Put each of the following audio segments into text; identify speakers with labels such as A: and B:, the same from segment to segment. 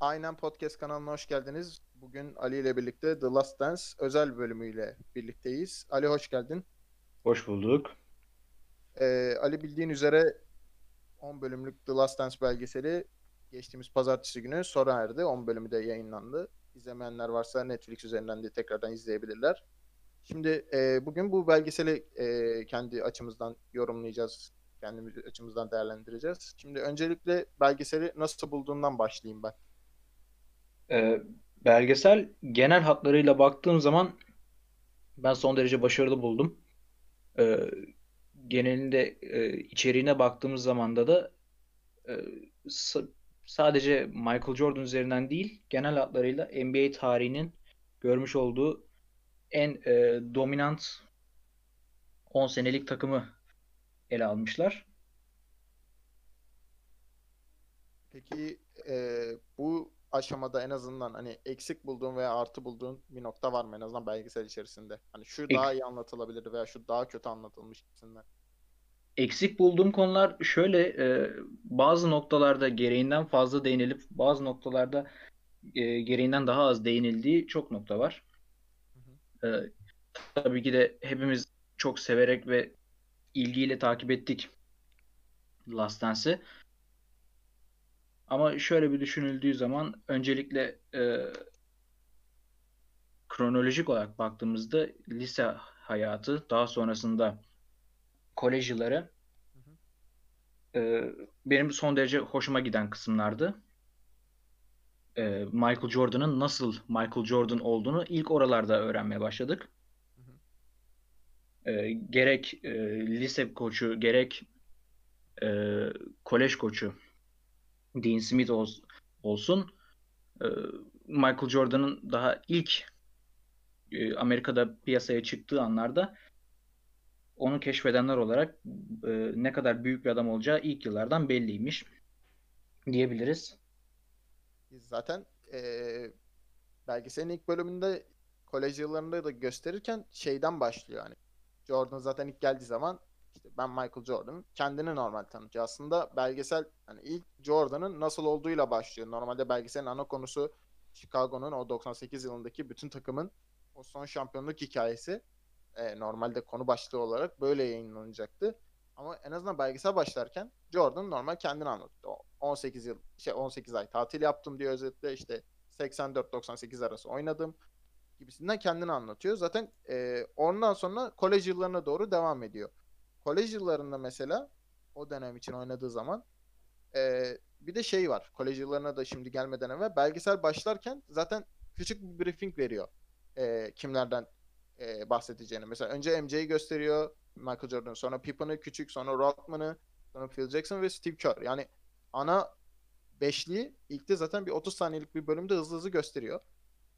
A: Aynen Podcast kanalına hoş geldiniz. Bugün Ali ile birlikte The Last Dance özel bölümüyle birlikteyiz. Ali hoş geldin.
B: Hoş bulduk.
A: Ee, Ali bildiğin üzere 10 bölümlük The Last Dance belgeseli geçtiğimiz pazartesi günü sona erdi. 10 bölümü de yayınlandı. İzlemeyenler varsa Netflix üzerinden de tekrardan izleyebilirler. Şimdi e, bugün bu belgeseli e, kendi açımızdan yorumlayacağız. Kendimiz açımızdan değerlendireceğiz. Şimdi öncelikle belgeseli nasıl bulduğundan başlayayım ben.
B: Ee, belgesel genel hatlarıyla baktığım zaman ben son derece başarılı buldum. Ee, genelinde e, içeriğine baktığımız zaman da da e, sa- sadece Michael Jordan üzerinden değil, genel hatlarıyla NBA tarihinin görmüş olduğu en e, dominant 10 senelik takımı ele almışlar.
A: Peki e, bu aşamada en azından hani eksik bulduğun veya artı bulduğun bir nokta var mı en azından belgesel içerisinde? Hani şu
B: Ek-
A: daha iyi anlatılabilir veya şu daha kötü anlatılmış gibisinden.
B: Eksik bulduğum konular şöyle e, bazı noktalarda gereğinden fazla değinilip bazı noktalarda e, gereğinden daha az değinildiği çok nokta var.
A: Hı hı.
B: E, tabii ki de hepimiz çok severek ve ilgiyle takip ettik Last Dance'i. Ama şöyle bir düşünüldüğü zaman öncelikle e, kronolojik olarak baktığımızda lise hayatı, daha sonrasında kolej yılları e, benim son derece hoşuma giden kısımlardı. E, Michael Jordan'ın nasıl Michael Jordan olduğunu ilk oralarda öğrenmeye başladık.
A: Hı hı.
B: E, gerek e, lise koçu, gerek e, kolej koçu Dean Smith ol- olsun, e, Michael Jordan'ın daha ilk e, Amerika'da piyasaya çıktığı anlarda onu keşfedenler olarak e, ne kadar büyük bir adam olacağı ilk yıllardan belliymiş diyebiliriz.
A: Zaten e, belgeselin ilk bölümünde kolej yıllarında da gösterirken şeyden başlıyor hani. Jordan zaten ilk geldiği zaman işte ben Michael Jordan kendini normal tanıtıyor. Aslında belgesel hani ilk Jordan'ın nasıl olduğuyla başlıyor. Normalde belgeselin ana konusu Chicago'nun o 98 yılındaki bütün takımın o son şampiyonluk hikayesi. E, normalde konu başlığı olarak böyle yayınlanacaktı. Ama en azından belgesel başlarken Jordan normal kendini anlatıyor. O 18 yıl şey 18 ay tatil yaptım diyor özetle işte 84-98 arası oynadım gibisinden kendini anlatıyor. Zaten e, ondan sonra kolej yıllarına doğru devam ediyor. Kolej yıllarında mesela o dönem için oynadığı zaman e, bir de şey var. Kolej yıllarına da şimdi gelmeden evvel belgesel başlarken zaten küçük bir briefing veriyor. E, kimlerden e, bahsedeceğini. Mesela önce MJ'yi gösteriyor. Michael Jordan. Sonra Pippen'ı küçük. Sonra Rodman'ı. Sonra Phil Jackson ve Steve Kerr. Yani ana beşliği ilk de zaten bir 30 saniyelik bir bölümde hızlı hızlı gösteriyor.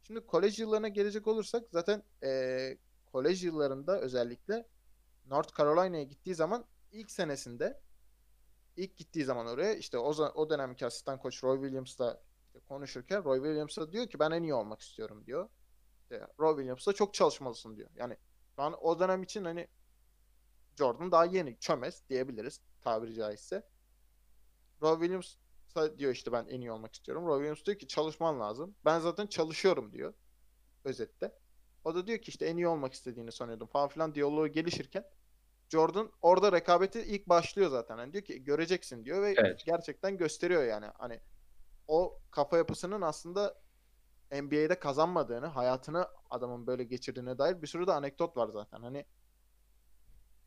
A: Şimdi kolej yıllarına gelecek olursak zaten e, kolej yıllarında özellikle North Carolina'ya gittiği zaman ilk senesinde ilk gittiği zaman oraya işte o, o dönemki asistan koç Roy Williams'la konuşurken Roy Williams'a diyor ki ben en iyi olmak istiyorum diyor. İşte Roy Williams'a çok çalışmalısın diyor. Yani şu an o dönem için hani Jordan daha yeni çömez diyebiliriz tabiri caizse. Roy Williams diyor işte ben en iyi olmak istiyorum. Roy Williams diyor ki çalışman lazım. Ben zaten çalışıyorum diyor özette. O da diyor ki işte en iyi olmak istediğini sanıyordum falan filan diyaloğu gelişirken Jordan orada rekabeti ilk başlıyor zaten. Hani diyor ki göreceksin diyor ve
B: Evet.
A: gerçekten gösteriyor yani. Hani o kafa yapısının aslında NBA'de kazanmadığını, hayatını adamın böyle geçirdiğine dair bir sürü de anekdot var zaten. Hani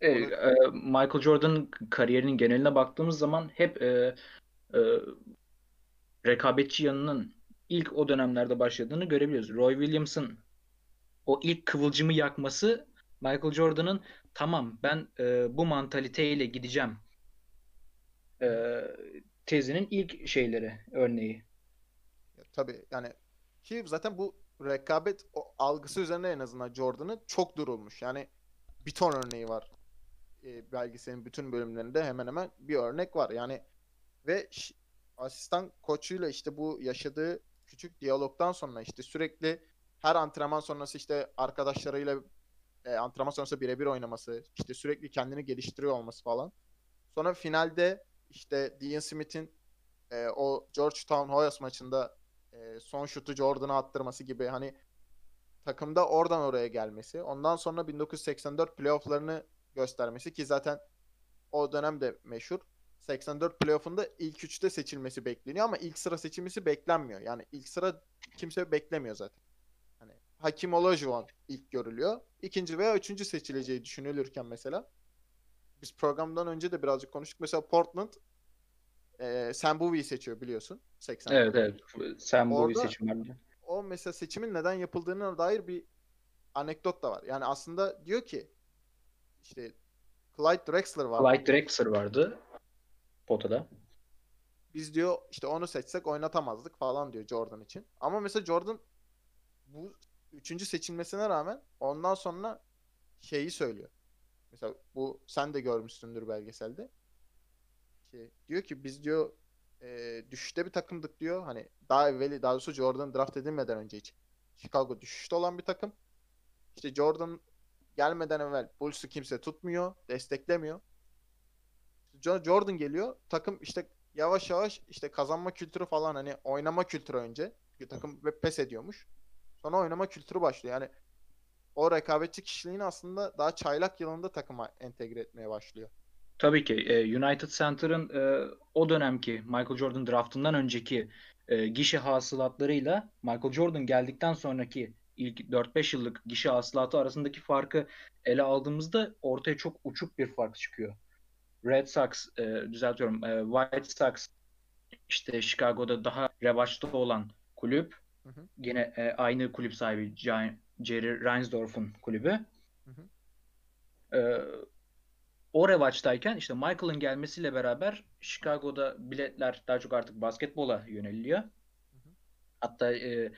B: E, e, Michael Jordan'ın kariyerinin geneline baktığımız zaman hep e, e, rekabetçi yanının ilk o dönemlerde başladığını görebiliyoruz. Roy Williams'ın o ilk kıvılcımı yakması Michael Jordan'ın tamam ben e, bu mantaliteyle gideceğim e, tezinin ilk şeyleri, örneği.
A: Tabii yani ki zaten bu rekabet o algısı üzerine en azından Jordan'ın çok durulmuş. Yani bir ton örneği var. E, belgeselin bütün bölümlerinde hemen hemen bir örnek var. Yani ve asistan koçuyla işte bu yaşadığı küçük diyalogdan sonra işte sürekli her antrenman sonrası işte arkadaşlarıyla e, antrenman sonrası birebir oynaması, işte sürekli kendini geliştiriyor olması falan. Sonra finalde işte Dean Smith'in e, o Georgetown Hoyas maçında e, son şutu Jordan'a attırması gibi hani takımda oradan oraya gelmesi. Ondan sonra 1984 playofflarını göstermesi ki zaten o dönem de meşhur. 84 playoff'unda ilk üçte seçilmesi bekleniyor ama ilk sıra seçilmesi beklenmiyor. Yani ilk sıra kimse beklemiyor zaten. Hani Hakim Olajuwon ilk görülüyor. İkinci veya üçüncü seçileceği düşünülürken mesela biz programdan önce de birazcık konuştuk. Mesela Portland e, Sam Bowie seçiyor biliyorsun. 80.
B: Evet evet. Sen bu
A: Orada-
B: seçim vardı.
A: O mesela seçimin neden yapıldığına dair bir anekdot da var. Yani aslında diyor ki işte Clyde Drexler var.
B: Clyde Drexler vardı potada.
A: Biz diyor işte onu seçsek oynatamazdık falan diyor Jordan için. Ama mesela Jordan bu üçüncü seçilmesine rağmen ondan sonra şeyi söylüyor. Mesela bu sen de görmüşsündür belgeselde. Şey, diyor ki biz diyor e, düşüşte bir takımdık diyor. Hani daha evveli daha doğrusu Jordan draft edilmeden önce hiç. Chicago düşüşte olan bir takım. İşte Jordan gelmeden evvel Bulls'u kimse tutmuyor, desteklemiyor. Jo- Jordan geliyor. Takım işte yavaş yavaş işte kazanma kültürü falan hani oynama kültürü önce. Takım pes ediyormuş. Sonra oynama kültürü başlıyor. Yani o rekabetçi kişiliğini aslında daha çaylak yılında takıma entegre etmeye başlıyor.
B: Tabii ki e, United Center'ın e, o dönemki Michael Jordan draftından önceki e, gişe hasılatlarıyla Michael Jordan geldikten sonraki ilk 4-5 yıllık gişe hasılatı arasındaki farkı ele aldığımızda ortaya çok uçuk bir fark çıkıyor. Red Sox, e, düzeltiyorum, e, White Sox işte Chicago'da daha revaçta olan kulüp.
A: Hı hı.
B: Gene e, aynı kulüp sahibi Jerry Reinsdorf'un kulübü.
A: Hı hı.
B: E, o revaçtayken işte Michael'ın gelmesiyle beraber Chicago'da biletler daha çok artık basketbola yöneliliyor. Hatta e,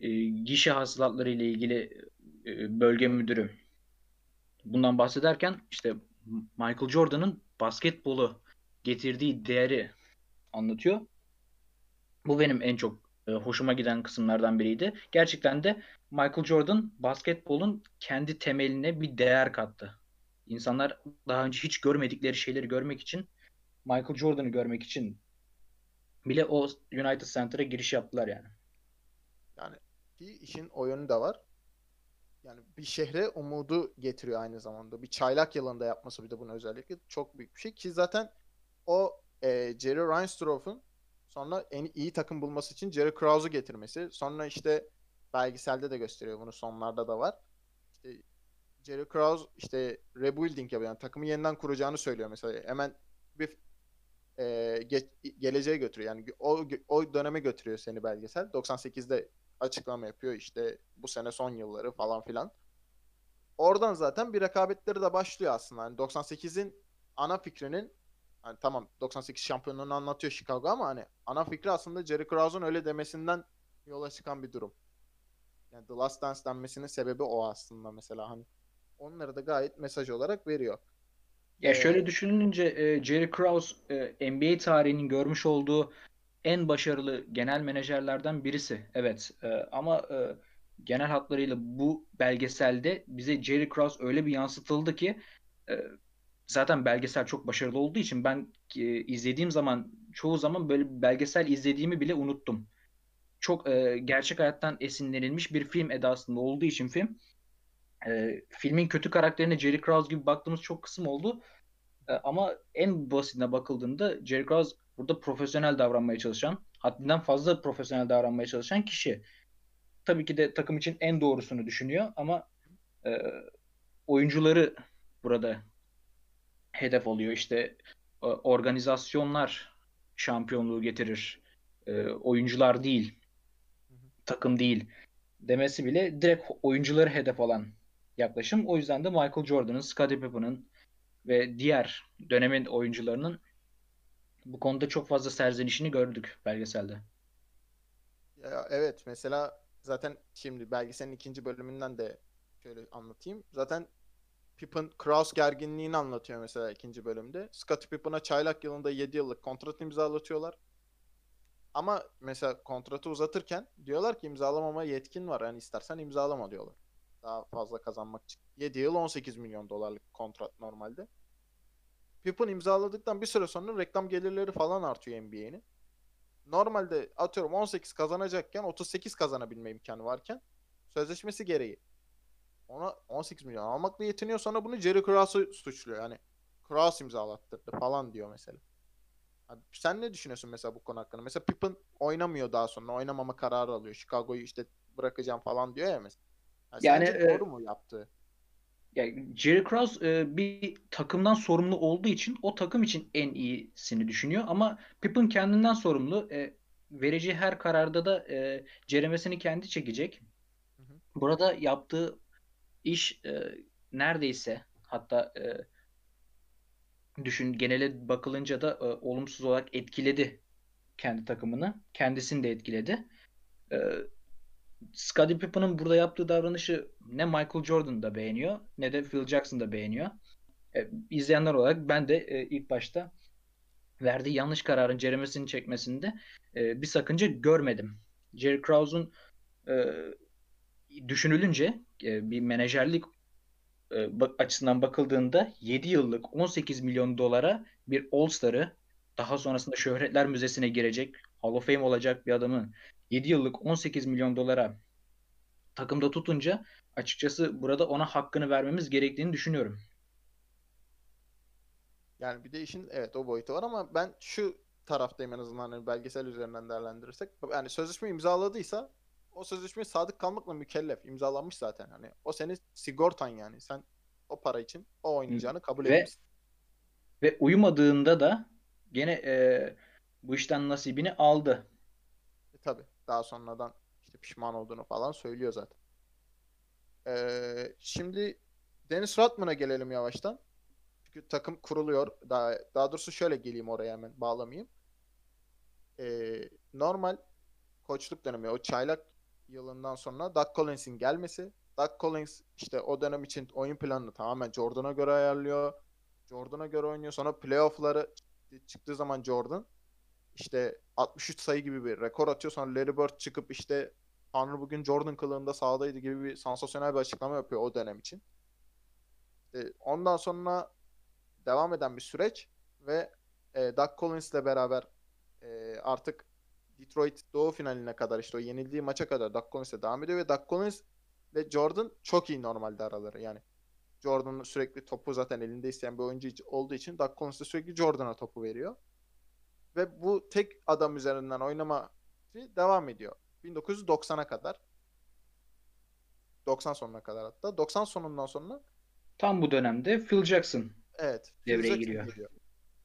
B: e, gişe hasılatları ile ilgili e, bölge müdürü bundan bahsederken işte Michael Jordan'ın basketbolu getirdiği değeri anlatıyor. Bu benim en çok e, hoşuma giden kısımlardan biriydi. Gerçekten de Michael Jordan basketbolun kendi temeline bir değer kattı. İnsanlar daha önce hiç görmedikleri şeyleri görmek için Michael Jordan'ı görmek için bile o United Center'a giriş yaptılar yani.
A: Yani ki işin o yönü de var. Yani bir şehre umudu getiriyor aynı zamanda. Bir çaylak yılında yapması bir de bunu özellikle çok büyük bir şey ki zaten o e, Jerry Reinsdorf'un sonra en iyi takım bulması için Jerry Krause'u getirmesi. Sonra işte belgeselde de gösteriyor bunu sonlarda da var. İşte Jerry Krause işte rebuilding yapıyor. Yani takımı yeniden kuracağını söylüyor mesela. Hemen bir e, ge- geleceğe götürüyor. Yani o o döneme götürüyor seni belgesel. 98'de açıklama yapıyor işte bu sene son yılları falan filan. Oradan zaten bir rekabetleri de başlıyor aslında. Hani 98'in ana fikrinin hani tamam 98 şampiyonluğunu anlatıyor Chicago ama hani ana fikri aslında Jerry Krause'un öyle demesinden yola çıkan bir durum. Yani The Last Dance denmesinin sebebi o aslında mesela hani onları da gayet mesaj olarak veriyor.
B: Ya
A: Ee,
B: şöyle düşününce e, Jerry Krause e, NBA tarihinin görmüş olduğu en başarılı genel menajerlerden birisi. Evet. E, ama e, genel hatlarıyla bu belgeselde bize Jerry Krause öyle bir yansıtıldı ki e, zaten belgesel çok başarılı olduğu için ben e, izlediğim zaman çoğu zaman böyle belgesel izlediğimi bile unuttum. Çok e, gerçek hayattan esinlenilmiş bir film edasında olduğu için film e, filmin kötü karakterine Jerry Krause gibi baktığımız çok kısım oldu. E, ama en basitine bakıldığında Jerry Krause burada profesyonel davranmaya çalışan, haddinden fazla profesyonel davranmaya çalışan kişi. Tabii ki de takım için en doğrusunu düşünüyor ama e, oyuncuları burada hedef alıyor. İşte e, organizasyonlar şampiyonluğu getirir. E, oyuncular değil, takım değil demesi bile direkt oyuncuları hedef alan yaklaşım. O yüzden de Michael Jordan'ın, Scottie Pippen'ın ve diğer dönemin oyuncularının bu konuda çok fazla serzenişini gördük belgeselde.
A: Ya evet mesela zaten şimdi belgeselin ikinci bölümünden de şöyle anlatayım. Zaten Pippen Kraus gerginliğini anlatıyor mesela ikinci bölümde. Scottie Pippen'a çaylak yılında 7 yıllık kontrat imzalatıyorlar. Ama mesela kontratı uzatırken diyorlar ki imzalamama yetkin var. Yani istersen imzalama diyorlar. Daha fazla kazanmak için. 7 yıl 18 milyon dolarlık kontrat normalde. Pippen imzaladıktan bir süre sonra reklam gelirleri falan artıyor NBA'nin. Normalde atıyorum 18 kazanacakken 38 kazanabilme imkanı varken sözleşmesi gereği ona 18 milyon almakla yetiniyor sonra bunu Jerry Krause'u suçluyor. Yani Krause imzalattırdı falan diyor mesela. Abi sen ne düşünüyorsun mesela bu konu hakkında? Mesela Pippen oynamıyor daha sonra. Oynamama kararı alıyor. Chicago'yu işte bırakacağım falan diyor ya mesela. Yani,
B: Yani, e,
A: doğru mu yaptığı?
B: Yani Jerry Krause e, bir takımdan sorumlu olduğu için o takım için en iyisini düşünüyor ama Pippen kendinden sorumlu. E, vereceği her kararda da e, ceremesini kendi çekecek.
A: Hı hı.
B: Burada yaptığı iş e, neredeyse hatta e, düşün genele bakılınca da e, olumsuz olarak etkiledi kendi takımını. Kendisini de etkiledi. E, Scottie Pippen'ın burada yaptığı davranışı ne Michael Jordan da beğeniyor ne de Phil Jackson da beğeniyor. E, izleyenler olarak ben de e, ilk başta verdiği yanlış kararın ceremesini çekmesinde e, bir sakınca görmedim. Jerry Krause'un e, düşünülünce e, bir menajerlik e, açısından bakıldığında 7 yıllık 18 milyon dolara bir All-Star'ı daha sonrasında Şöhretler Müzesi'ne girecek Hall of Fame olacak bir adamı 7 yıllık 18 milyon dolara takımda tutunca açıkçası burada ona hakkını vermemiz gerektiğini düşünüyorum.
A: Yani bir de işin evet o boyutu var ama ben şu taraftayım en azından hani belgesel üzerinden değerlendirirsek. Yani sözleşme imzaladıysa o sözleşmeye sadık kalmakla mükellef. imzalanmış zaten. Hani o senin sigortan yani. Sen o para için o oynayacağını kabul
B: Ve-
A: etmişsin.
B: Ve uyumadığında da gene e, bu işten nasibini aldı.
A: E, tabii daha sonradan işte pişman olduğunu falan söylüyor zaten. Ee, şimdi Dennis Rodman'a gelelim yavaştan. Çünkü takım kuruluyor. Daha, daha doğrusu şöyle geleyim oraya hemen bağlamayayım. Ee, normal koçluk dönemi o çaylak yılından sonra Doug Collins'in gelmesi. Doug Collins işte o dönem için oyun planını tamamen Jordan'a göre ayarlıyor. Jordan'a göre oynuyor. Sonra playoff'ları çıktığı zaman Jordan işte 63 sayı gibi bir rekor atıyor. Sonra Larry Bird çıkıp işte Tanrı bugün Jordan kılığında sahadaydı gibi bir sansasyonel bir açıklama yapıyor o dönem için. İşte ondan sonra devam eden bir süreç ve e, Doug Collins'le beraber e, artık Detroit Doğu finaline kadar işte o yenildiği maça kadar Doug Collins'le devam ediyor ve Doug Collins ve Jordan çok iyi normalde araları yani. Jordan sürekli topu zaten elinde isteyen bir oyuncu olduğu için Doug Collins de sürekli Jordan'a topu veriyor. Ve bu tek adam üzerinden oynama devam ediyor. 1990'a kadar. 90 sonuna kadar hatta. 90 sonundan sonra
B: Tam bu dönemde Phil Jackson
A: evet. Phil
B: Devreye
A: Jackson
B: giriyor.
A: geliyor.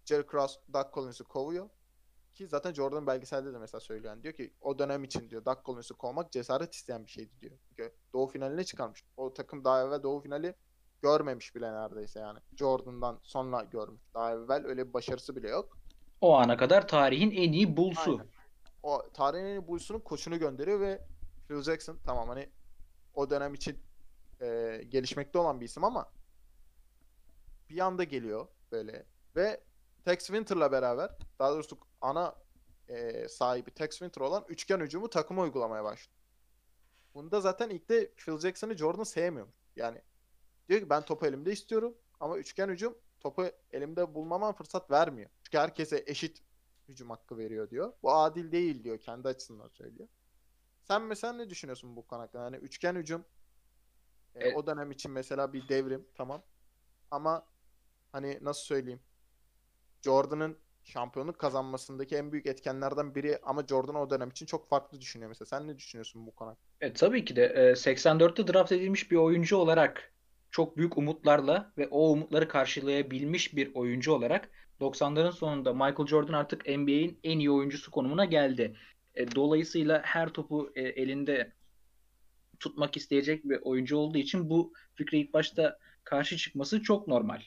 A: Jerry Krause, Doug Collins'i kovuyor. Ki zaten Jordan belgeselde de mesela söylüyor. Yani diyor ki o dönem için diyor Doug Collins'i kovmak cesaret isteyen bir şeydi diyor. Çünkü Doğu finaline çıkarmış. O takım daha evvel Doğu finali görmemiş bile neredeyse yani. Jordan'dan sonra görmüş. Daha evvel öyle bir başarısı bile yok.
B: O ana kadar tarihin en iyi Bulls'u.
A: Aynen. O tarihin en iyi Bulls'unun koçunu gönderiyor ve Phil Jackson tamam hani o dönem için e, gelişmekte olan bir isim ama bir anda geliyor böyle ve Tex Winter'la beraber daha doğrusu ana e, sahibi Tex Winter olan üçgen hücumu takıma uygulamaya başlıyor. Bunda zaten ilk de Phil Jackson'ı Jordan sevmiyor. Yani diyor ki ben topu elimde istiyorum ama üçgen hücum topu elimde bulmama fırsat vermiyor. Çünkü herkese eşit hücum hakkı veriyor diyor. Bu adil değil diyor. Kendi açısından söylüyor. Sen mesela ne düşünüyorsun bu konu hakkında? Yani üçgen hücum e,
B: Evet.
A: o dönem için mesela bir devrim tamam. Ama hani nasıl söyleyeyim? Jordan'ın şampiyonluk kazanmasındaki en büyük etkenlerden biri ama Jordan o dönem için çok farklı düşünüyor mesela. Sen ne düşünüyorsun bu konu?
B: E, tabii ki de e, 84'te draft edilmiş bir oyuncu olarak çok büyük umutlarla ve o umutları karşılayabilmiş bir oyuncu olarak 90'ların sonunda Michael Jordan artık NBA'in en iyi oyuncusu konumuna geldi. E, dolayısıyla her topu e, elinde tutmak isteyecek bir oyuncu olduğu için bu fikre ilk başta karşı çıkması çok normal.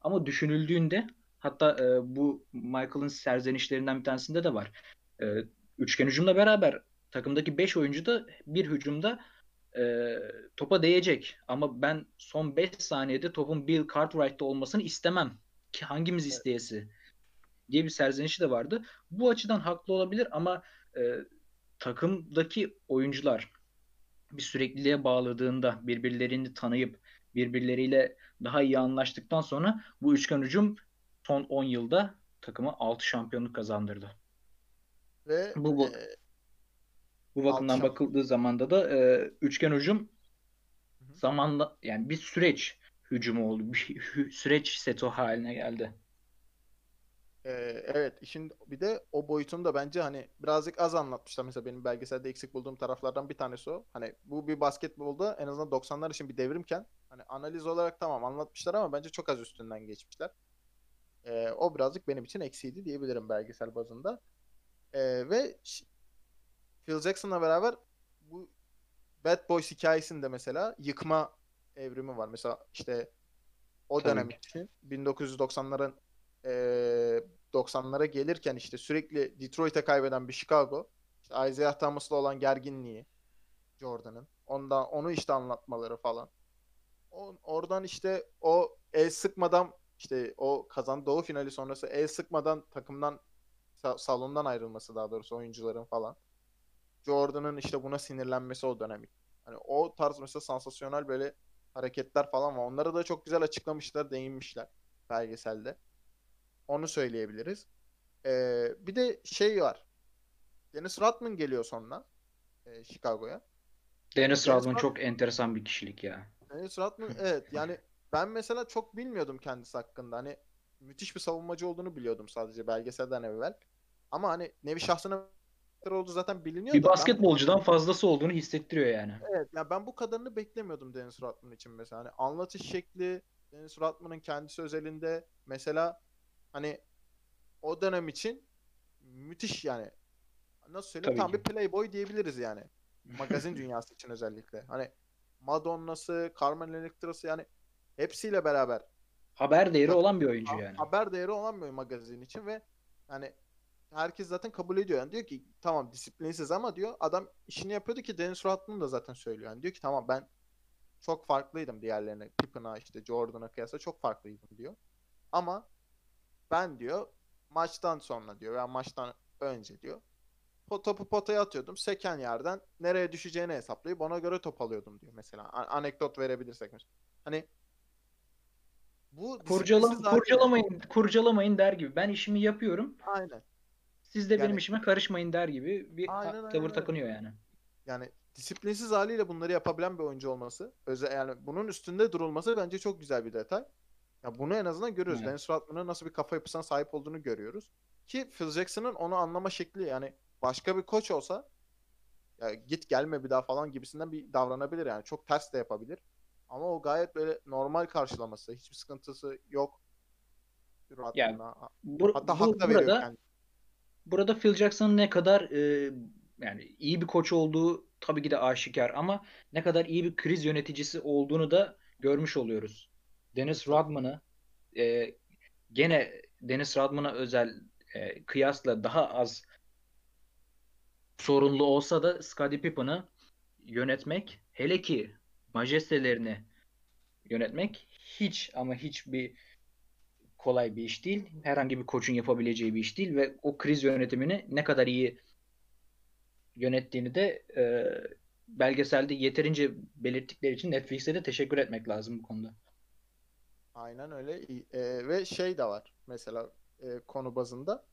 B: Ama düşünüldüğünde hatta e, bu Michael'ın serzenişlerinden bir tanesinde de var. Üçgen hücumla beraber takımdaki 5 oyuncu da bir hücumda e, topa değecek. Ama ben son 5 saniyede topun Bill Cartwright'ta olmasını istemem. Ki hangimiz isteyesi diye bir serzenişi de vardı. Bu açıdan haklı olabilir ama e, takımdaki oyuncular bir sürekliliğe bağladığında, birbirlerini tanıyıp birbirleriyle daha iyi anlaştıktan sonra bu üçgen hücum son 10 yılda takıma 6 şampiyonluk kazandırdı.
A: Ve
B: Bu, bu,
A: e,
B: bu bakımdan
A: şamp-
B: bakıldığı zamanda da e, üçgen hücum zamanla yani bir süreç hücumu oldu. Bir hü- süreç seto haline geldi.
A: e, evet işin bir de o boyutunu da bence hani birazcık az anlatmışlar. Mesela benim belgeselde eksik bulduğum taraflardan bir tanesi o. Hani bu bir basketbolda en azından 90'lar için bir devrimken hani analiz olarak tamam anlatmışlar ama bence çok az üstünden geçmişler. E, o birazcık benim için eksiydi diyebilirim belgesel bazında. E, ve Phil Jackson'la beraber bu Bad Boys hikayesinde mesela yıkma evrimi var. Mesela işte o
B: Tabii
A: dönem için 1990'ların eee 90'lara gelirken işte sürekli Detroit'e kaybeden bir Chicago, işte Isaiah Thomas'la olan gerginliği Jordan'ın. Ondan onu işte anlatmaları falan. O, oradan işte o el sıkmadan işte o kazan doğu finali sonrası el sıkmadan takımdan sa- salondan ayrılması daha doğrusu oyuncuların falan. Jordan'ın işte buna sinirlenmesi o dönem. Hani o tarz mesela sansasyonel böyle hareketler falan var. Onları da çok güzel açıklamışlar, değinmişler belgeselde. Onu söyleyebiliriz. Ee, bir de şey var. Dennis Rodman geliyor sonra e, Chicago'ya.
B: Dennis Rodman, çok enteresan bir kişilik ya.
A: Dennis Rodman evet yani ben mesela çok bilmiyordum kendisi hakkında. Hani müthiş bir savunmacı olduğunu biliyordum sadece belgeselden evvel. Ama hani nevi şahsına olduğu zaten biliniyor
B: Bir
A: da ben
B: basketbolcudan fazlası olduğunu hissettiriyor yani.
A: Evet ya ben bu kadarını beklemiyordum Dennis Rodman için mesela. Hani anlatış şekli Dennis Rodman'ın kendisi özelinde mesela hani o dönem için müthiş yani nasıl söyleyeyim
B: Tabii
A: tam
B: ki.
A: bir playboy diyebiliriz yani. Magazin dünyası için özellikle. Hani Madonna'sı, Carmen Electra'sı yani hepsiyle beraber
B: Haber değeri olan bir oyuncu yani.
A: haber değeri olan bir magazin için ve yani herkes zaten kabul ediyor. Yani diyor ki tamam disiplinsiz ama diyor adam işini yapıyordu ki Dennis Rodman da zaten söylüyor. Yani diyor ki tamam ben çok farklıydım diğerlerine. Pippen'a işte Jordan'a kıyasla çok farklıydım diyor. Ama ben diyor maçtan sonra diyor veya maçtan önce diyor topu potaya atıyordum. Seken yerden nereye düşeceğini hesaplayıp ona göre top alıyordum diyor mesela. A- anekdot verebilirsek mesela. Hani bu
B: Kurcala,
A: disiplinsiz haliyle
B: kurcalamayın, kurcalamayın der gibi. Ben işimi yapıyorum.
A: aynen.
B: Siz de benim
A: Yani
B: işime karışmayın der gibi bir
A: aynen
B: tavır
A: aynen
B: takınıyor yani.
A: Yani disiplinsiz haliyle bunları yapabilen bir oyuncu olması, özel yani bunun üstünde durulması bence çok güzel bir detay. Ya bunu en azından görüyoruz.
B: Evet.
A: Dennis Rodman'ın nasıl bir kafa yapısına sahip olduğunu görüyoruz. Ki Phil Jackson'ın onu anlama şekli yani başka bir koç olsa ya git gelme bir daha falan gibisinden bir davranabilir yani. Çok ters de yapabilir. Ama o gayet böyle normal karşılaması. Hiçbir sıkıntısı yok
B: Ya
A: Rodman'a.
B: bu,
A: Hatta
B: bu
A: hak da veriyor
B: burada
A: kendine.
B: Burada Phil Jackson'ın ne kadar e, yani iyi bir koç olduğu tabii ki de aşikar ama ne kadar iyi bir kriz yöneticisi olduğunu da görmüş oluyoruz. Dennis. Rodman'ı e, gene Dennis Rodman'a özel e, kıyasla daha az sorunlu olsa da Scottie Pippen'ı yönetmek hele ki majestelerini yönetmek hiç ama hiç bir kolay bir iş değil. Herhangi bir koçun yapabileceği bir iş değil ve o kriz yönetimini ne kadar iyi yönettiğini de e, belgeselde yeterince belirttikleri için Netflix'e de teşekkür etmek lazım bu konuda.
A: Aynen öyle. Ee, ve şey de var mesela e, konu bazında.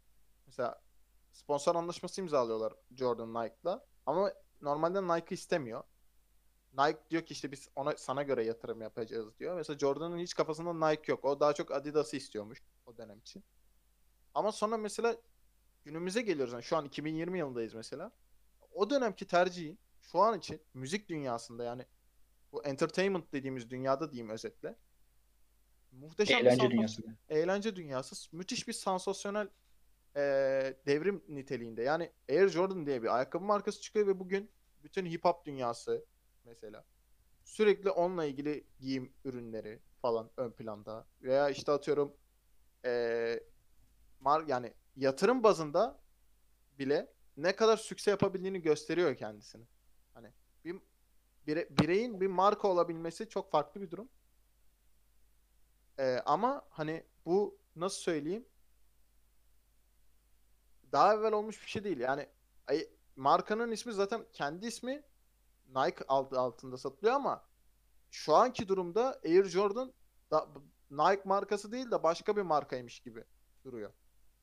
A: Mesela sponsor anlaşması imzalıyorlar Jordan Nike'la. Ama normalde Nike istemiyor. Nike diyor ki işte biz ona sana göre yatırım yapacağız diyor. Mesela Jordan'ın hiç kafasında Nike yok. O daha çok Adidas'ı istiyormuş o dönem için. Ama sonra mesela günümüze geliyoruz. Yani şu an 2020 yılındayız mesela. O dönemki tercihi şu an için müzik dünyasında yani bu entertainment dediğimiz dünyada diyeyim özetle. Muhteşem bir
B: Eğlence
A: sansasyon-
B: dünyasında.
A: eğlence dünyası müthiş bir sansasyonel eee, devrim niteliğinde. Yani Air Jordan diye bir ayakkabı markası çıkıyor ve bugün bütün hip hop dünyası mesela sürekli onunla ilgili giyim ürünleri falan ön planda veya işte atıyorum eee, mar yani yatırım bazında bile ne kadar sükse yapabildiğini gösteriyor kendisini. Hani bir bire- bireyin bir marka olabilmesi çok farklı bir durum. Ee, ama hani bu nasıl söyleyeyim? Daha evvel olmuş bir şey değil. Yani ay- markanın ismi zaten kendi ismi Nike adı altında satılıyor ama şu anki durumda Air Jordan da, Nike markası değil de başka bir markaymış gibi duruyor.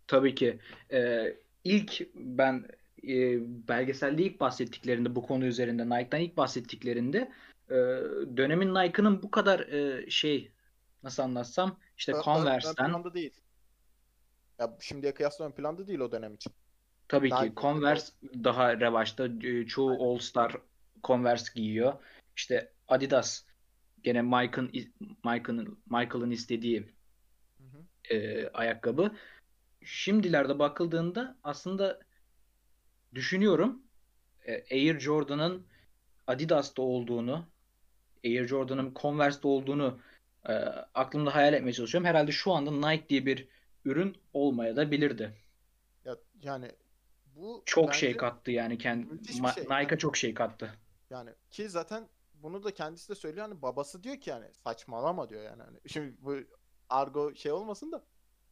B: Tabii ki. Ee, ilk ben e, belgeselde ilk bahsettiklerinde bu konu üzerinde Nike'dan ilk bahsettiklerinde e, dönemin Nike'ının bu kadar e, şey nasıl anlatsam işte
A: ön
B: Converse'ten
A: planda değil. Ya şimdiye kıyasla ön planda değil o dönem için.
B: tabii
A: Daha
B: ki Converse daha revaçta. E, Çoğu All Star Converse giyiyor. İşte Adidas gene Mike'ın Michael'ın Michael'ın istediği
A: Hı hı.
B: e, ayakkabı. Şimdilerde bakıldığında aslında düşünüyorum e, Air Jordan'ın Adidas'ta olduğunu, Air Jordan'ın Converse'de olduğunu e, aklımda hayal etmeye çalışıyorum. Herhalde şu anda Nike diye bir ürün olmaya da bilirdi.
A: Ya yani bu
B: Çok şey kattı yani kendi
A: müthiş bir şey.
B: Nike'a çok şey kattı.
A: Yani ki zaten bunu da kendisi de söylüyor hani babası diyor ki yani saçmalama diyor yani hani şimdi bu argo şey olmasın da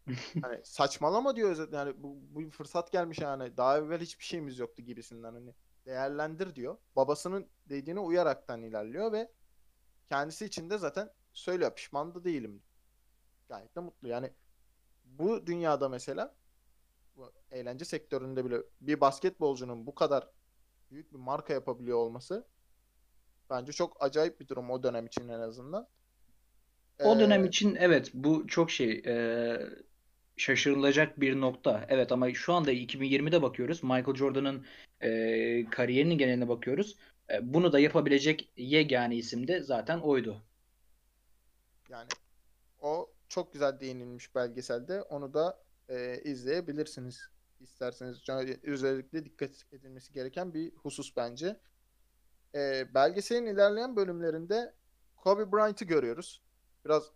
A: hani saçmalama diyor özet yani bu, bu fırsat gelmiş yani daha evvel hiçbir şeyimiz yoktu gibisinden hani değerlendir diyor. Babasının dediğine uyaraktan ilerliyor ve kendisi için de zaten söylüyor pişman da değilim. Gayet de mutlu. Yani bu dünyada mesela bu eğlence sektöründe bile bir basketbolcunun bu kadar büyük bir marka yapabiliyor olması bence çok acayip bir durum o dönem için en azından.
B: O dönem
A: Ee,
B: için evet bu çok şey e, şaşırılacak bir nokta. Evet ama şu anda 2020'de bakıyoruz. Michael Jordan'ın e, kariyerinin geneline bakıyoruz. E, bunu da yapabilecek yegane isim de zaten oydu.
A: yani o çok güzel değinilmiş belgeselde. Onu da e, izleyebilirsiniz isterseniz. Özellikle dikkat edilmesi gereken bir husus bence. E, belgeselin ilerleyen bölümlerinde Kobe Bryant'ı görüyoruz. Biraz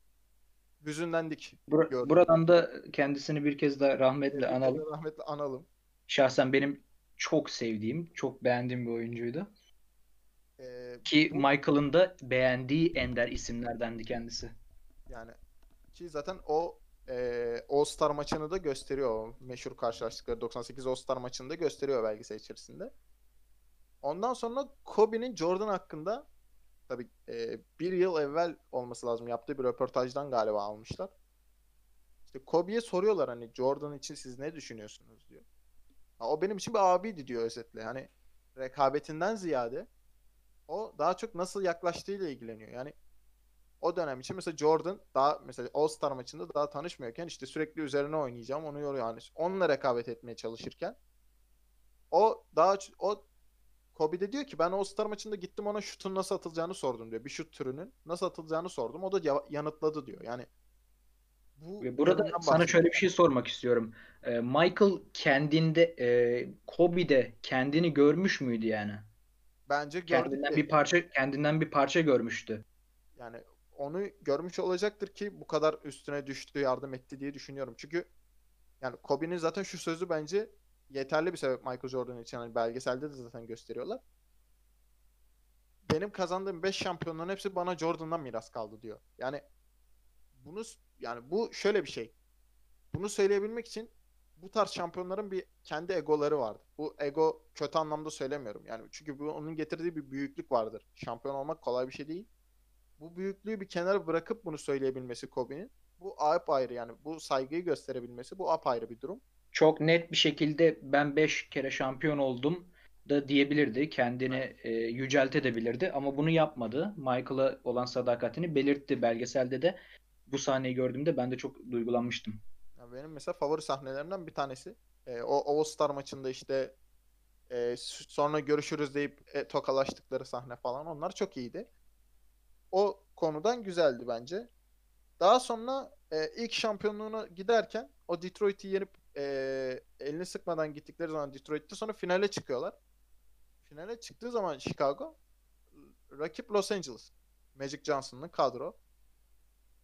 A: hüzünlendik
B: Bur-
A: gördük.
B: buradan da kendisini bir kez daha rahmetle
A: Bir
B: analım.
A: rahmetle analım.
B: Şahsen benim çok sevdiğim, çok beğendiğim bir oyuncuydu.
A: E,
B: Ki
A: bu
B: Michael'ın da beğendiği ender isimlerdendi kendisi.
A: yani ki zaten o e, All-Star maçını da gösteriyor. Meşhur karşılaştıkları 98 All-Star maçını da gösteriyor belgesel içerisinde. Ondan sonra Kobe'nin Jordan hakkında tabii e, bir yıl evvel olması lazım yaptığı bir röportajdan galiba almışlar. İşte Kobe'ye soruyorlar hani Jordan için siz ne düşünüyorsunuz diyor. Ha, o benim için bir abiydi diyor özetle. Hani rekabetinden ziyade o daha çok nasıl yaklaştığıyla ilgileniyor. Yani o dönem için mesela Jordan daha mesela All-Star maçında daha tanışmıyorken işte sürekli üzerine oynayacağım onu yoruyor. Yani onunla rekabet etmeye çalışırken o daha o Kobe de diyor ki ben All-Star maçında gittim ona şutun nasıl atılacağını sordum diyor. Bir şut türünün nasıl atılacağını sordum. O da ya- yanıtladı diyor. Yani bu
B: Ve burada sana şöyle bir şey sormak istiyorum. Ee, Michael kendinde, e, Kobe'de kendini görmüş müydü yani?
A: Bence gördük
B: Kendinden
A: de
B: bir parça, kendinden bir parça görmüştü.
A: yani onu görmüş olacaktır ki bu kadar üstüne düştü, yardım etti diye düşünüyorum. Çünkü yani Kobe'nin zaten şu sözü bence yeterli bir sebep Michael Jordan için. Hani belgeselde de zaten gösteriyorlar. Benim kazandığım 5 şampiyonluğun hepsi bana Jordan'dan miras kaldı diyor. Yani bunu yani bu şöyle bir şey. Bunu söyleyebilmek için bu tarz şampiyonların bir kendi egoları vardır. Bu ego kötü anlamda söylemiyorum. Yani çünkü bu onun getirdiği bir büyüklük vardır. Şampiyon olmak kolay bir şey değil. Bu büyüklüğü bir kenara bırakıp bunu söyleyebilmesi Kobe'nin bu apayrı yani bu saygıyı gösterebilmesi bu apayrı bir durum.
B: Çok net bir şekilde ben 5 kere şampiyon oldum da diyebilirdi. Kendini e, yüceltebilirdi ama bunu yapmadı. Michael'a olan sadakatini belirtti belgeselde de. Bu sahneyi gördüğümde ben de çok duygulanmıştım.
A: Yani benim mesela favori sahnelerimden bir tanesi. E, o All Star maçında işte e, sonra görüşürüz deyip e, tokalaştıkları sahne falan onlar çok iyiydi. O konudan güzeldi bence. Daha sonra e, ilk şampiyonluğuna giderken o Detroit'i yenip e, elini sıkmadan gittikleri zaman Detroit'te sonra finale çıkıyorlar. Finale çıktığı zaman Chicago rakip Los Angeles. Magic Johnson'ın kadro.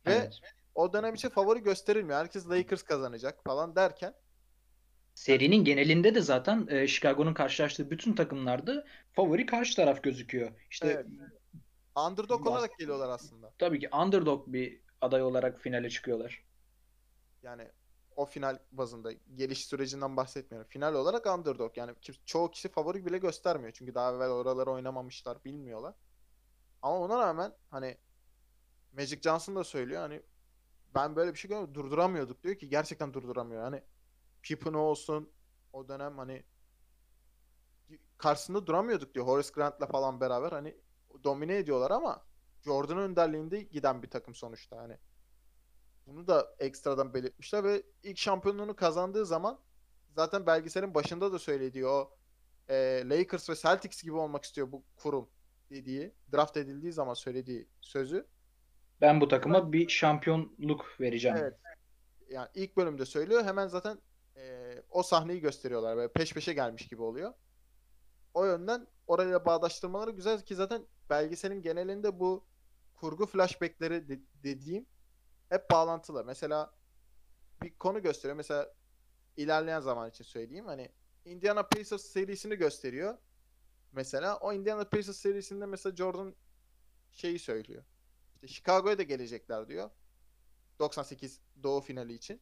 A: Ve
B: Evet.
A: o dönem için favori gösterilmiyor. Herkes Lakers kazanacak falan derken
B: Serinin genelinde de zaten e, Chicago'nun karşılaştığı bütün takımlarda favori karşı taraf gözüküyor. İşte
A: Evet. Underdog
B: Bas-
A: olarak geliyorlar aslında.
B: tabii ki underdog bir aday olarak finale çıkıyorlar.
A: Yani o final bazında geliş sürecinden bahsetmiyorum. Final olarak underdog yani kim- çoğu kişi favori bile göstermiyor. Çünkü daha evvel oraları oynamamışlar, bilmiyorlar. Ama ona rağmen hani Magic Johnson da söylüyor hani ben böyle bir şey görmedim. Durduramıyorduk diyor ki gerçekten durduramıyor. Hani Pippen olsun o dönem hani karşısında duramıyorduk diyor. Horace Grant'la falan beraber hani domine ediyorlar ama Jordan önderliğinde giden bir takım sonuçta hani. Bunu da ekstradan belirtmişler ve ilk şampiyonluğunu kazandığı zaman zaten belgeselin başında da söylediği o e, Lakers ve Celtics gibi olmak istiyor bu kurum dediği, draft edildiği zaman söylediği sözü.
B: Ben bu takıma bir şampiyonluk vereceğim.
A: Evet. Yani ilk bölümde söylüyor. Hemen zaten e, o sahneyi gösteriyorlar. Böyle peş peşe gelmiş gibi oluyor. O yönden orayla bağdaştırmaları güzel ki zaten belgeselin genelinde bu kurgu flashbackleri de- dediğim hep bağlantılı. Mesela bir konu gösteriyor. Mesela ilerleyen zaman için söyleyeyim. Hani Indiana Pacers serisini gösteriyor. Mesela o Indiana Pacers serisinde mesela Jordan şeyi söylüyor. İşte Chicago'ya da gelecekler diyor. 98 Doğu finali için.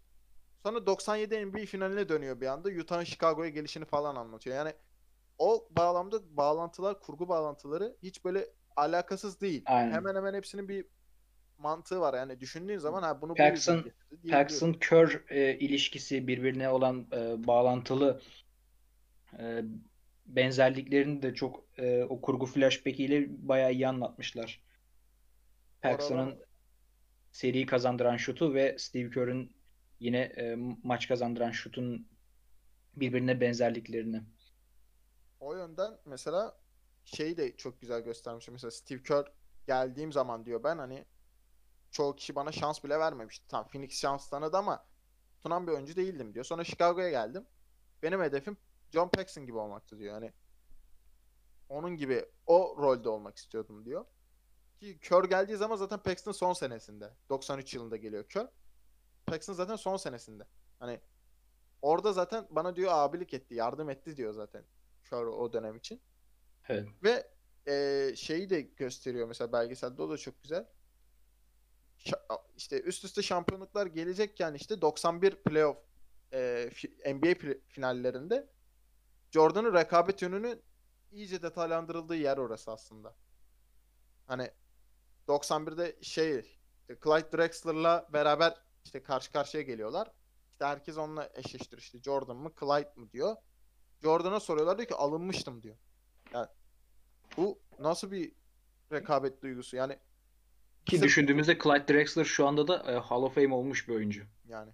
A: Sonra 97 NBA finaline dönüyor bir anda. Utah'ın Chicago'ya gelişini falan anlatıyor. Yani o bağlamda bağlantılar, kurgu bağlantıları hiç böyle alakasız değil.
B: Aynen.
A: Hemen hemen hepsinin bir mantığı var. Yani düşündüğün zaman ha bunu bu
B: Paxson-. Paxson Kör e, ilişkisi birbirine olan e, bağlantılı e, benzerliklerini de çok e, o kurgu flashback ile bayağı iyi anlatmışlar. Paxson'ın seriyi kazandıran şutu ve Steve Kerr'ün yine e, maç kazandıran şutun birbirine benzerliklerini.
A: O yönden mesela şeyi de çok güzel göstermiş. Mesela Steve Kerr geldiğim zaman diyor ben hani çoğu kişi bana şans bile vermemişti. Tamam Phoenix şans tanıdı ama tutunan bir oyuncu değildim diyor. Sonra Chicago'ya geldim. Benim hedefim John Paxson gibi olmaktı diyor. Yani onun gibi o rolde olmak istiyordum diyor. Ki Kerr geldiği zaman zaten Paxton son senesinde. 93 yılında geliyor Kerr. Paxton zaten son senesinde. Hani orada zaten bana diyor abilik etti, yardım etti diyor zaten Kerr o dönem için.
B: Evet.
A: Ve eee, şeyi de gösteriyor mesela belgeselde o da çok güzel. Şa- işte üst üste şampiyonluklar gelecekken işte 91 playoff fi- NBA pl- finallerinde Jordan'ın rekabet yönünü iyice detaylandırıldığı yer orası aslında. Hani 91'de şey işte Clyde Drexler'la beraber işte karşı karşıya geliyorlar. İşte herkes onunla eşleştiriyor. İşte Jordan mı Clyde mı diyor. Jordan'a soruyorlar diyor ki alınmıştım diyor. Yani bu nasıl bir rekabet duygusu? Yani
B: Ki düşündüğümüzde Clyde Drexler şu anda da e, Hall of Fame olmuş bir oyuncu.
A: yani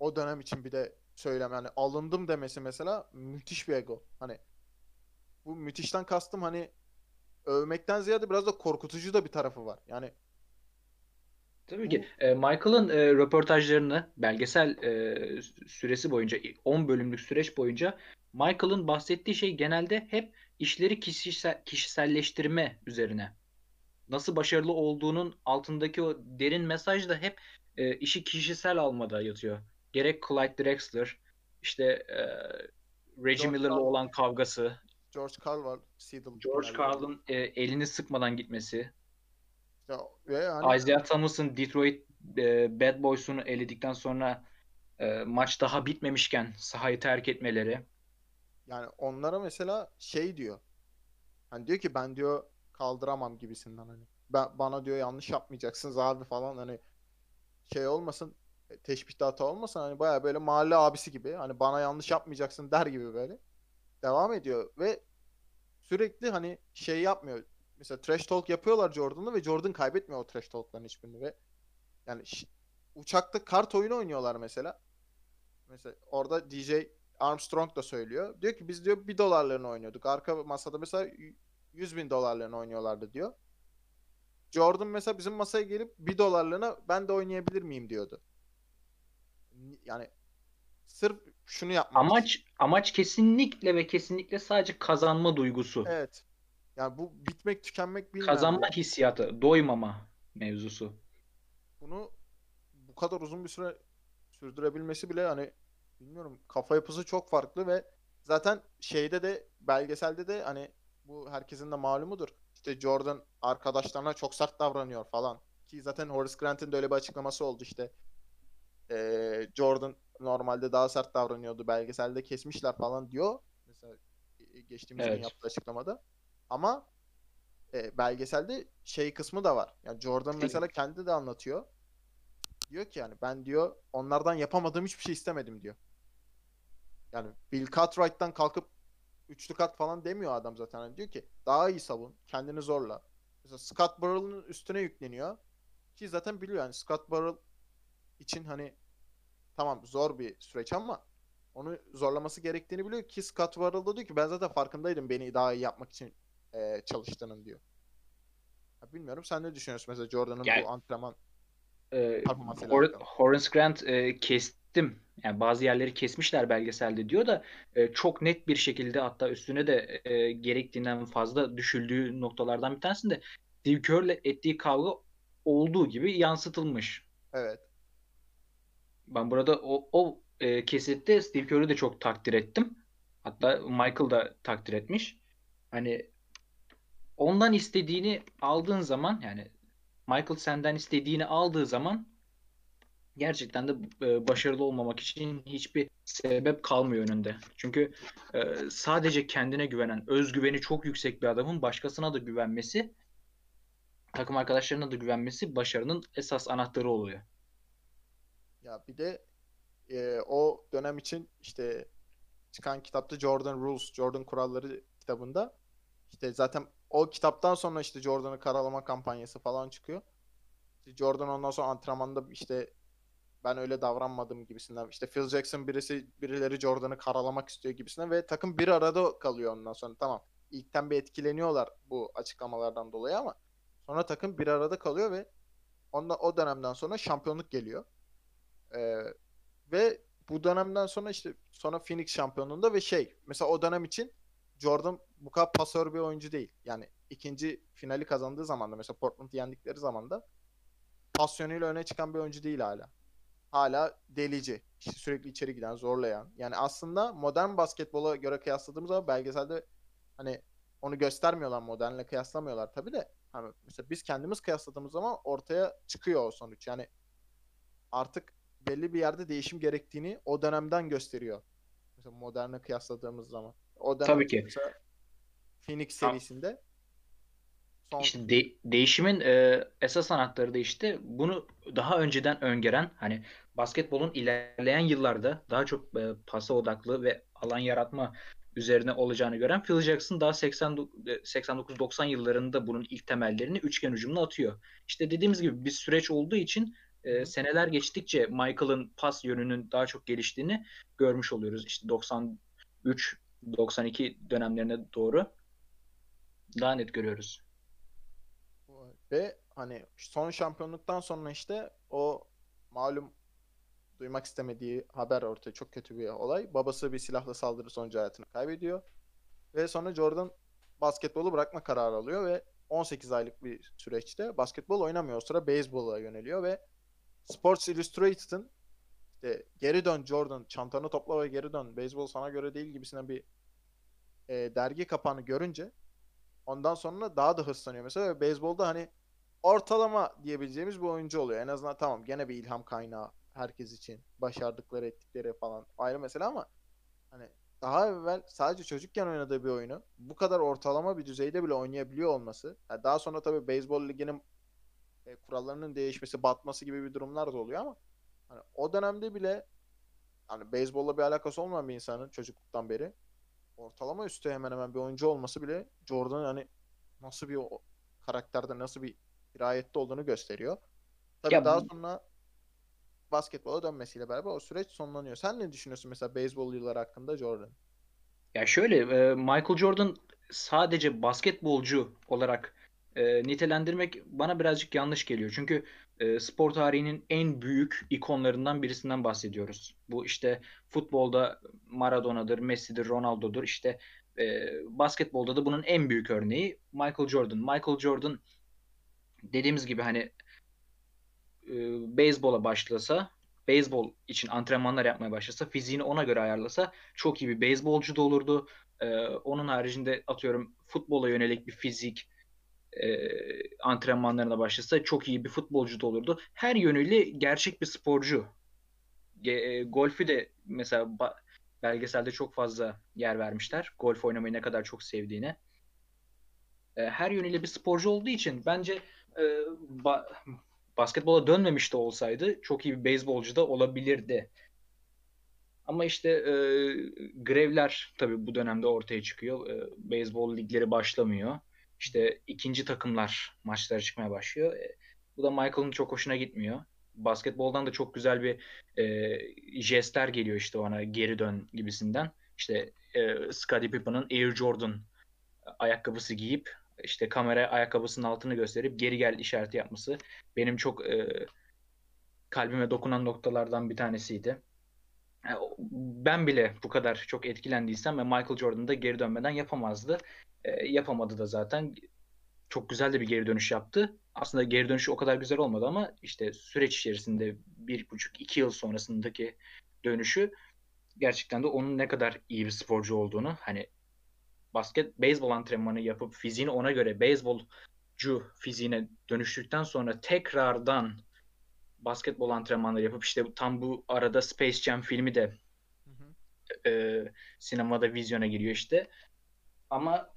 A: o dönem için bir de söylem yani alındım demesi mesela müthiş bir ego. Hani bu müthişten kastım hani övmekten ziyade biraz da korkutucu da bir tarafı var. Yani
B: Tabii ki. E, Michael'ın e, röportajlarını belgesel e, süresi boyunca 10 bölümlük süreç boyunca Michael'ın bahsettiği şey genelde hep işleri kişisel, kişiselleştirme üzerine. Nasıl başarılı olduğunun altındaki o derin mesaj da hep e, işi kişisel almada yatıyor. Gerek Clyde Drexler, işte e, Reggie
A: George
B: Miller'la olan kavgası,
A: George Karl var. Seattle
B: George. Karl'ın e, elini sıkmadan gitmesi,
A: ve hani
B: Isaiah Thomas'ın Detroit e, Bad Boys'unu eledikten sonra e, maç daha bitmemişken sahayı terk etmeleri.
A: Yani onlara mesela şey diyor. Hani diyor ki ben diyor kaldıramam gibisinden hani. Ben, bana diyor yanlış yapmayacaksınız abi falan hani şey olmasın e, teşbihte hata olmasın hani baya böyle mahalle abisi gibi hani bana yanlış yapmayacaksın der gibi böyle devam ediyor ve sürekli hani şey yapmıyor. Mesela trash talk yapıyorlar Jordan'la ve Jordan kaybetmiyor o trash talk'ların hiçbirini ve yani uçakta kart oyunu oynuyorlar mesela. Mesela orada DJ Armstrong da söylüyor. Diyor ki biz diyor bir dolarlarını oynuyorduk. Arka masada mesela y- 100 bin dolarlarını oynuyorlardı diyor. Jordan mesela bizim masaya gelip bir dolarlığına ben de oynayabilir miyim diyordu. Ni- Yani sırf şunu yapmak.
B: Amaç amaç kesinlikle ve kesinlikle sadece kazanma duygusu.
A: Evet. Yani bu bitmek tükenmek bilmeyen
B: Kazanma
A: bir-
B: hissiyatı, doymama mevzusu.
A: bunu bu kadar uzun bir süre sürdürebilmesi bile hani bilmiyorum kafa yapısı çok farklı ve zaten şeyde de belgeselde de hani bu herkesin de malumudur. İşte Jordan arkadaşlarına çok sert davranıyor falan. Ki zaten Horace Grant'in de öyle bir açıklaması oldu işte. Ee, Jordan normalde daha sert davranıyordu. Belgeselde kesmişler falan diyor. Mesela e, geçtiğimiz gün
B: Evet.
A: yaptığı açıklamada. Ama e, belgeselde şey kısmı da var. Yani Jordan mesela kendi de anlatıyor. Diyor ki yani ben diyor onlardan yapamadığım hiçbir şey istemedim diyor. Yani Bill Cartwright'tan kalkıp üçlü kat falan demiyor adam zaten. Hani diyor ki daha iyi savun, kendini zorla. Mesela Scott Burrell'ın üstüne yükleniyor. Ki zaten biliyor yani Scott Burrell için hani tamam zor bir süreç ama onu zorlaması gerektiğini biliyor ki Scott Burrell da diyor ki ben zaten farkındaydım beni daha iyi yapmak için e, çalıştığının diyor. Ya bilmiyorum sen ne düşünüyorsun mesela Jordan'ın
B: Yani-
A: bu antrenman
B: Ee,
A: performansıyla
B: Hor-? Horace Grant e, kestim. Yani bazı yerleri kesmişler belgeselde diyor da e, çok net bir şekilde hatta üstüne de e, gerektiğinden fazla düşüldüğü noktalardan bir tanesinde Steve Kerr'le ettiği kavga olduğu gibi yansıtılmış.
A: Evet.
B: Ben burada o, o e, kesitte Steve Kerr'ü de çok takdir ettim. Hatta Michael da takdir etmiş. Hani ondan istediğini aldığın zaman yani Michael senden istediğini aldığı zaman gerçekten de e, başarılı olmamak için hiçbir sebep kalmıyor önünde. Çünkü e, sadece kendine güvenen, özgüveni çok yüksek bir adamın başkasına da güvenmesi, takım arkadaşlarına da güvenmesi başarının esas anahtarı oluyor.
A: Ya bir de e, o dönem için işte çıkan kitapta Jordan Rules, Jordan Kuralları kitabında işte zaten o kitaptan sonra işte Jordan'ı karalama kampanyası falan çıkıyor. İşte Jordan ondan sonra antrenmanda işte ben öyle davranmadım gibisinden işte Phil Jackson birisi birileri Jordan'ı karalamak istiyor gibisinden ve takım bir arada kalıyor ondan sonra tamam. İlkten bir etkileniyorlar bu açıklamalardan dolayı ama sonra takım bir arada kalıyor ve ondan o dönemden sonra şampiyonluk geliyor. Ee, ve bu dönemden sonra işte sonra Phoenix şampiyonluğunda ve şey mesela o dönem için Jordan bu kadar pasör bir oyuncu değil. Yani ikinci finali kazandığı zaman da mesela Portland'ı yendikleri zaman da pas yönüyle öne çıkan bir oyuncu değil hala. Hala delici. İşte sürekli içeri giden, zorlayan. Yani aslında modern basketbola göre kıyasladığımız zaman belgeselde hani onu göstermiyorlar modernle kıyaslamıyorlar tabii de. Hani mesela biz kendimiz kıyasladığımız zaman ortaya çıkıyor o sonuç. Yani artık belli bir yerde değişim gerektiğini o dönemden gösteriyor. Mesela moderne kıyasladığımız zaman. O dönem
B: Tabii ki.
A: mesela Phoenix serisinde son
B: İşte de- değişimin e, esas anahtarı da işte bunu daha önceden öngören hani basketbolun ilerleyen yıllarda daha çok e, pasa odaklı ve alan yaratma üzerine olacağını gören Phil Jackson daha 80 e, 89-90 yıllarında bunun ilk temellerini üçgen hücumla atıyor. İşte dediğimiz gibi bir süreç olduğu için e, seneler geçtikçe Michael'ın pas yönünün daha çok geliştiğini görmüş oluyoruz. İşte 93-92 dönemlerine doğru daha net görüyoruz.
A: Ve hani son şampiyonluktan sonra işte o malum duymak istemediği haber ortaya çok kötü bir olay. Babası bir silahla saldırı sonucu hayatını kaybediyor. Ve sonra Jordan basketbolu bırakma kararı alıyor ve 18 aylık bir süreçte basketbol oynamıyor. O sıra beyzbola yöneliyor ve Sports Illustrated'ın işte geri dön Jordan, çantanı topla ve geri dön. Beyzbol sana göre değil gibisinden bir e, dergi kapağını görünce ondan sonra daha da hırslanıyor mesela beyzbolda hani ortalama diyebileceğimiz bir oyuncu oluyor. En azından tamam gene bir ilham kaynağı herkes için. Başardıkları ettikleri falan ayrı mesele ama hani daha evvel sadece çocukken oynadığı bir oyunu bu kadar ortalama bir düzeyde bile oynayabiliyor olması. yani daha sonra tabii beyzbol liginin e, kurallarının değişmesi, batması gibi bir durumlar da oluyor ama hani o dönemde bile hani beyzbolla bir alakası olmayan bir insanın çocukluktan beri ortalama üstü hemen hemen bir oyuncu olması bile Jordan'ın hani nasıl bir karakterde nasıl bir dirayette olduğunu gösteriyor. Tabii
B: Ya
A: daha sonra basketbola dönmesiyle beraber o süreç sonlanıyor. Sen ne düşünüyorsun mesela beyzbol yılları hakkında Jordan?
B: Ya şöyle, e, Michael Jordan sadece basketbolcu olarak e, nitelendirmek bana birazcık yanlış geliyor. Çünkü e, spor tarihinin en büyük ikonlarından birisinden bahsediyoruz. Bu işte futbolda Maradona'dır, Messi'dir, Ronaldo'dur. İşte e, basketbolda da bunun en büyük örneği Michael Jordan. Michael Jordan dediğimiz gibi hani e, beyzbola başlasa, beyzbol için antrenmanlar yapmaya başlasa, fiziğini ona göre ayarlasa çok iyi bir beyzbolcu da olurdu. Ee, onun haricinde atıyorum futbola yönelik bir fizik e, antrenmanlarına başlasa çok iyi bir futbolcu da olurdu. Her yönüyle gerçek bir sporcu e, golfü de mesela belgeselde çok fazla yer vermişler. Golf oynamayı ne kadar çok sevdiğine. E, her yönüyle bir sporcu olduğu için bence e, ba- basketbola dönmemiş de olsaydı çok iyi bir beyzbolcu da olabilirdi. Ama işte e, grevler tabii bu dönemde ortaya çıkıyor. E, beyzbol ligleri başlamıyor. İşte ikinci takımlar maçlara çıkmaya başlıyor. E, bu da Michael'ın çok hoşuna gitmiyor. Basketboldan da çok güzel bir e, jestler geliyor işte ona geri dön gibisinden. İşte e, Scottie Pippen'ın Air Jordan ayakkabısı giyip işte kamera ayakkabısının altını gösterip geri gel işareti yapması benim çok e, kalbime dokunan noktalardan bir tanesiydi. E, Ben bile bu kadar çok etkilendiysem ve Michael Jordan da geri dönmeden yapamazdı. E, yapamadı da zaten. Çok güzel de bir geri dönüş yaptı. Aslında geri dönüşü o kadar güzel olmadı ama işte süreç içerisinde bir buçuk iki yıl sonrasındaki dönüşü gerçekten de onun ne kadar iyi bir sporcu olduğunu hani basket beyzbol antrenmanı yapıp fiziğini ona göre beyzbolcu fiziğine dönüştükten sonra tekrardan basketbol antrenmanları yapıp işte tam bu arada Space Jam filmi de
A: Hı hı.
B: e, sinemada vizyona giriyor işte. Ama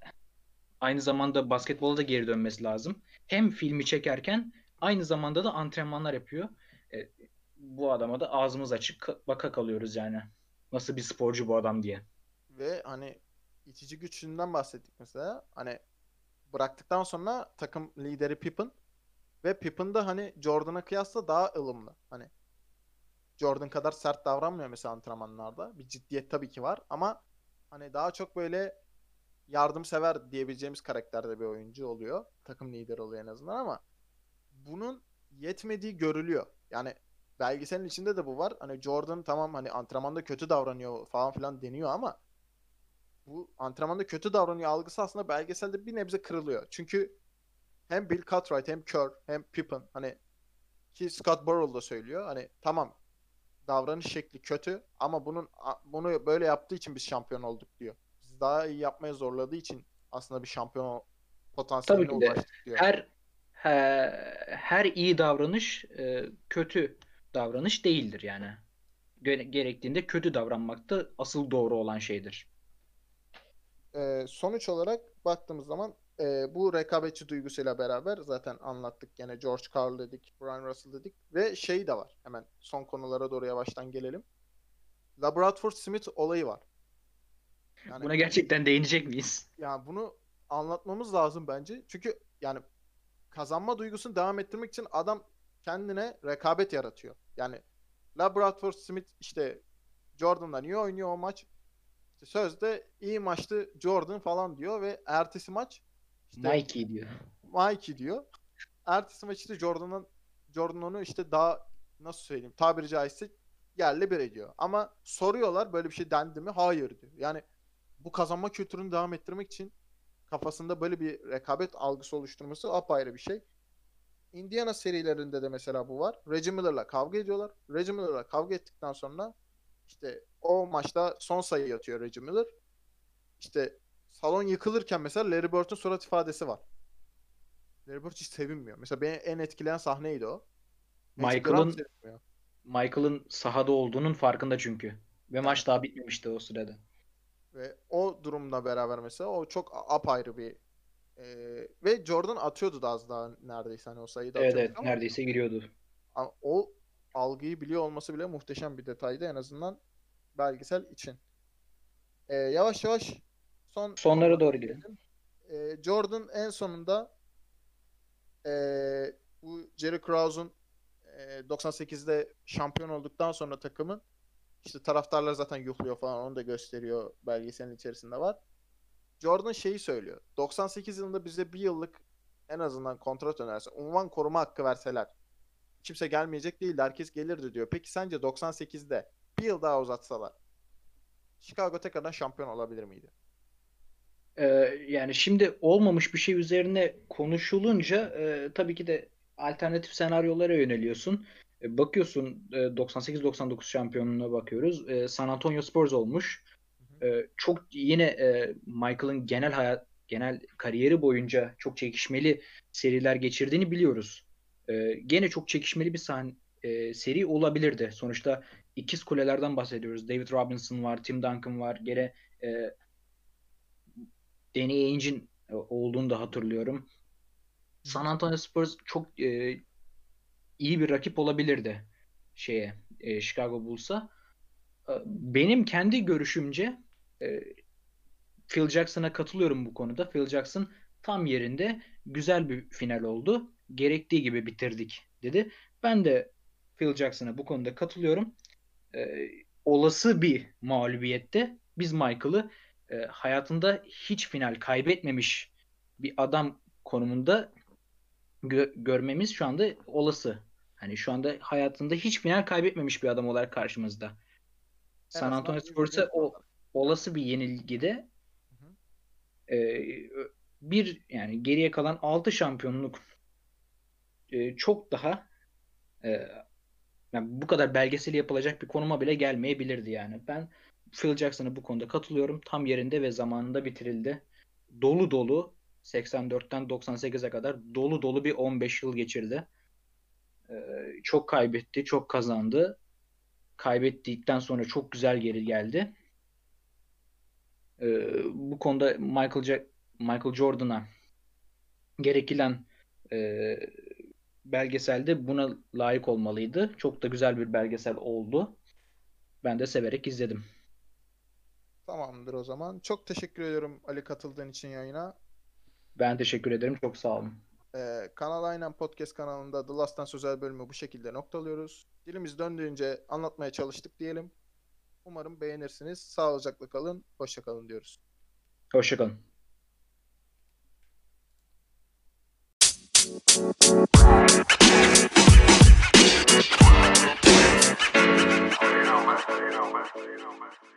B: aynı zamanda basketbola da geri dönmesi lazım. Hem filmi çekerken aynı zamanda da antrenmanlar yapıyor. E, bu adama da ağzımız açık ka- baka kalıyoruz yani. Nasıl bir sporcu bu adam diye.
A: Ve hani itici güçlüğünden bahsettik mesela. Hani bıraktıktan sonra takım lideri Pippen ve Pippen da hani Jordan'a kıyasla daha ılımlı. Hani Jordan kadar sert davranmıyor mesela antrenmanlarda. Bir ciddiyet tabii ki var ama hani daha çok böyle yardımsever diyebileceğimiz karakterde bir oyuncu oluyor. Takım lideri oluyor en azından ama bunun yetmediği görülüyor. Yani belgeselin içinde de bu var. Hani Jordan tamam hani antrenmanda kötü davranıyor falan filan deniyor ama bu antrenmanda kötü davranıyor algısı aslında belgeselde bir nebze kırılıyor. Çünkü hem Bill Cartwright hem Kerr hem Pippen hani ki Scott Burrell da söylüyor. Hani tamam davranış şekli kötü ama bunun bunu böyle yaptığı için biz şampiyon olduk diyor. Biz daha iyi yapmaya zorladığı için aslında bir şampiyon potansiyeline
B: Tabii ki de.
A: ulaştık diyor.
B: Her he- her iyi davranış e, kötü davranış değildir yani. Gere- Gerektiğinde kötü davranmak da asıl doğru olan şeydir.
A: Ee, sonuç olarak baktığımız zaman e, bu rekabetçi duygusuyla beraber zaten anlattık. Gene George Karl dedik, Brian Russell dedik ve şey de var. Hemen son konulara doğru yavaştan gelelim. Labrador Smith olayı var. Yani
B: Buna gerçekten değinecek miyiz?
A: yani bunu anlatmamız lazım bence. Çünkü yani kazanma duygusunu devam ettirmek için adam kendine rekabet yaratıyor. Yani Labrador Smith işte Jordan'la niye oynuyor o maç? İşte sözde iyi maçtı Jordan falan diyor ve ertesi maç işte
B: Nike diyor.
A: Mikey diyor. Ertesi maç işte Jordan'ın Jordan onu işte daha nasıl söyleyeyim tabiri caizse yerle bir ediyor. Ama soruyorlar böyle bir şey dendi mi? Hayır diyor. Yani bu kazanma kültürünü devam ettirmek için kafasında böyle bir rekabet algısı oluşturması apayrı bir şey. Indiana serilerinde de mesela bu var. Reggie Miller'la kavga ediyorlar. Reggie Miller'la kavga ettikten sonra işte o maçta son sayı atıyor Reggie Miller. İşte salon yıkılırken mesela Larry Bird'ün surat ifadesi var. Larry Bird hiç sevinmiyor. Mesela beni en etkileyen sahneydi o.
B: Michael'ın-. Michael'ın sahada olduğunun farkında çünkü. Ve maç daha bitmemişti o sırada.
A: Ve o durumla beraber mesela o çok apayrı bir e, ve Jordan atıyordu da az daha neredeyse hani o sayıyı da
B: Evet evet
A: ama
B: neredeyse giriyordu.
A: o algıyı biliyor olması bile muhteşem bir detaydı en azından belgesel için. E, yavaş yavaş son
B: Sonlara doğru gidelim.
A: e, Jordan en sonunda e, bu Jerry Krause'un e, 98'de şampiyon olduktan sonra takımın işte taraftarlar zaten yuhluyor falan onu da gösteriyor belgeselin içerisinde var. Jordan şeyi söylüyor. 98 yılında bize bir yıllık en azından kontrat önerse, unvan koruma hakkı verseler kimse gelmeyecek değil, herkes gelirdi diyor. Peki sence 98'de bir yıl daha uzatsalar Chicago tekrardan şampiyon olabilir miydi?
B: Ee, yani şimdi olmamış bir şey üzerine konuşulunca e, tabii ki de alternatif senaryolara yöneliyorsun. E, bakıyorsun e, 98-99 şampiyonluğuna bakıyoruz. E, San Antonio Spurs olmuş. E, çok yine e, Michael'ın genel hayat genel kariyeri boyunca çok çekişmeli seriler geçirdiğini biliyoruz. E, gene çok çekişmeli bir sahne e, seri olabilirdi. Sonuçta ikiz kulelerden bahsediyoruz. David Robinson var, Tim Duncan var. Gene e, Danny Ainge'in e, olduğunu da hatırlıyorum. San Antonio Spurs çok e, iyi bir rakip olabilirdi şeye e, Chicago Bulls'a. E, Benim kendi görüşümce e, Phil Jackson'a katılıyorum bu konuda. Phil Jackson tam yerinde güzel bir final oldu. Gerektiği gibi bitirdik dedi. Ben de Phil Jackson'a bu konuda katılıyorum. E, olası bir mağlubiyette biz Michael'ı e, hayatında hiç final kaybetmemiş bir adam konumunda gö- görmemiz şu anda olası. Hani şu anda hayatında hiç final kaybetmemiş bir adam olarak karşımızda. San
A: azından
B: Antonio Spurs'a o olası bir yenilgide
A: Hı hı.
B: e, bir yani geriye kalan 6 şampiyonluk e, çok daha e, yani bu kadar belgeseli yapılacak bir konuma bile gelmeyebilirdi yani. Ben Phil Jackson'a bu konuda katılıyorum. Tam yerinde ve zamanında bitirildi. Dolu dolu 84'ten 98'e kadar dolu dolu bir 15 yıl geçirdi. E, çok kaybetti, çok kazandı. Kaybettikten sonra çok güzel geri geldi. Bu konuda Michael Jack Michael Jordan'a gerekilen belgesel de buna layık olmalıydı. Çok da güzel bir belgesel oldu. Ben de severek izledim.
A: Tamamdır o zaman. Çok teşekkür ediyorum Ali katıldığın için yayına.
B: Ben teşekkür ederim. Çok sağ olun.
A: Ee, Kanal Aynen Podcast kanalında The Last Dance özel bölümü bu şekilde noktalıyoruz. Dilimiz döndüğünce anlatmaya çalıştık diyelim. Umarım beğenirsiniz. Sağlıcakla kalın, hoşça kalın diyoruz.
B: Hoşça kalın. my, you know, my.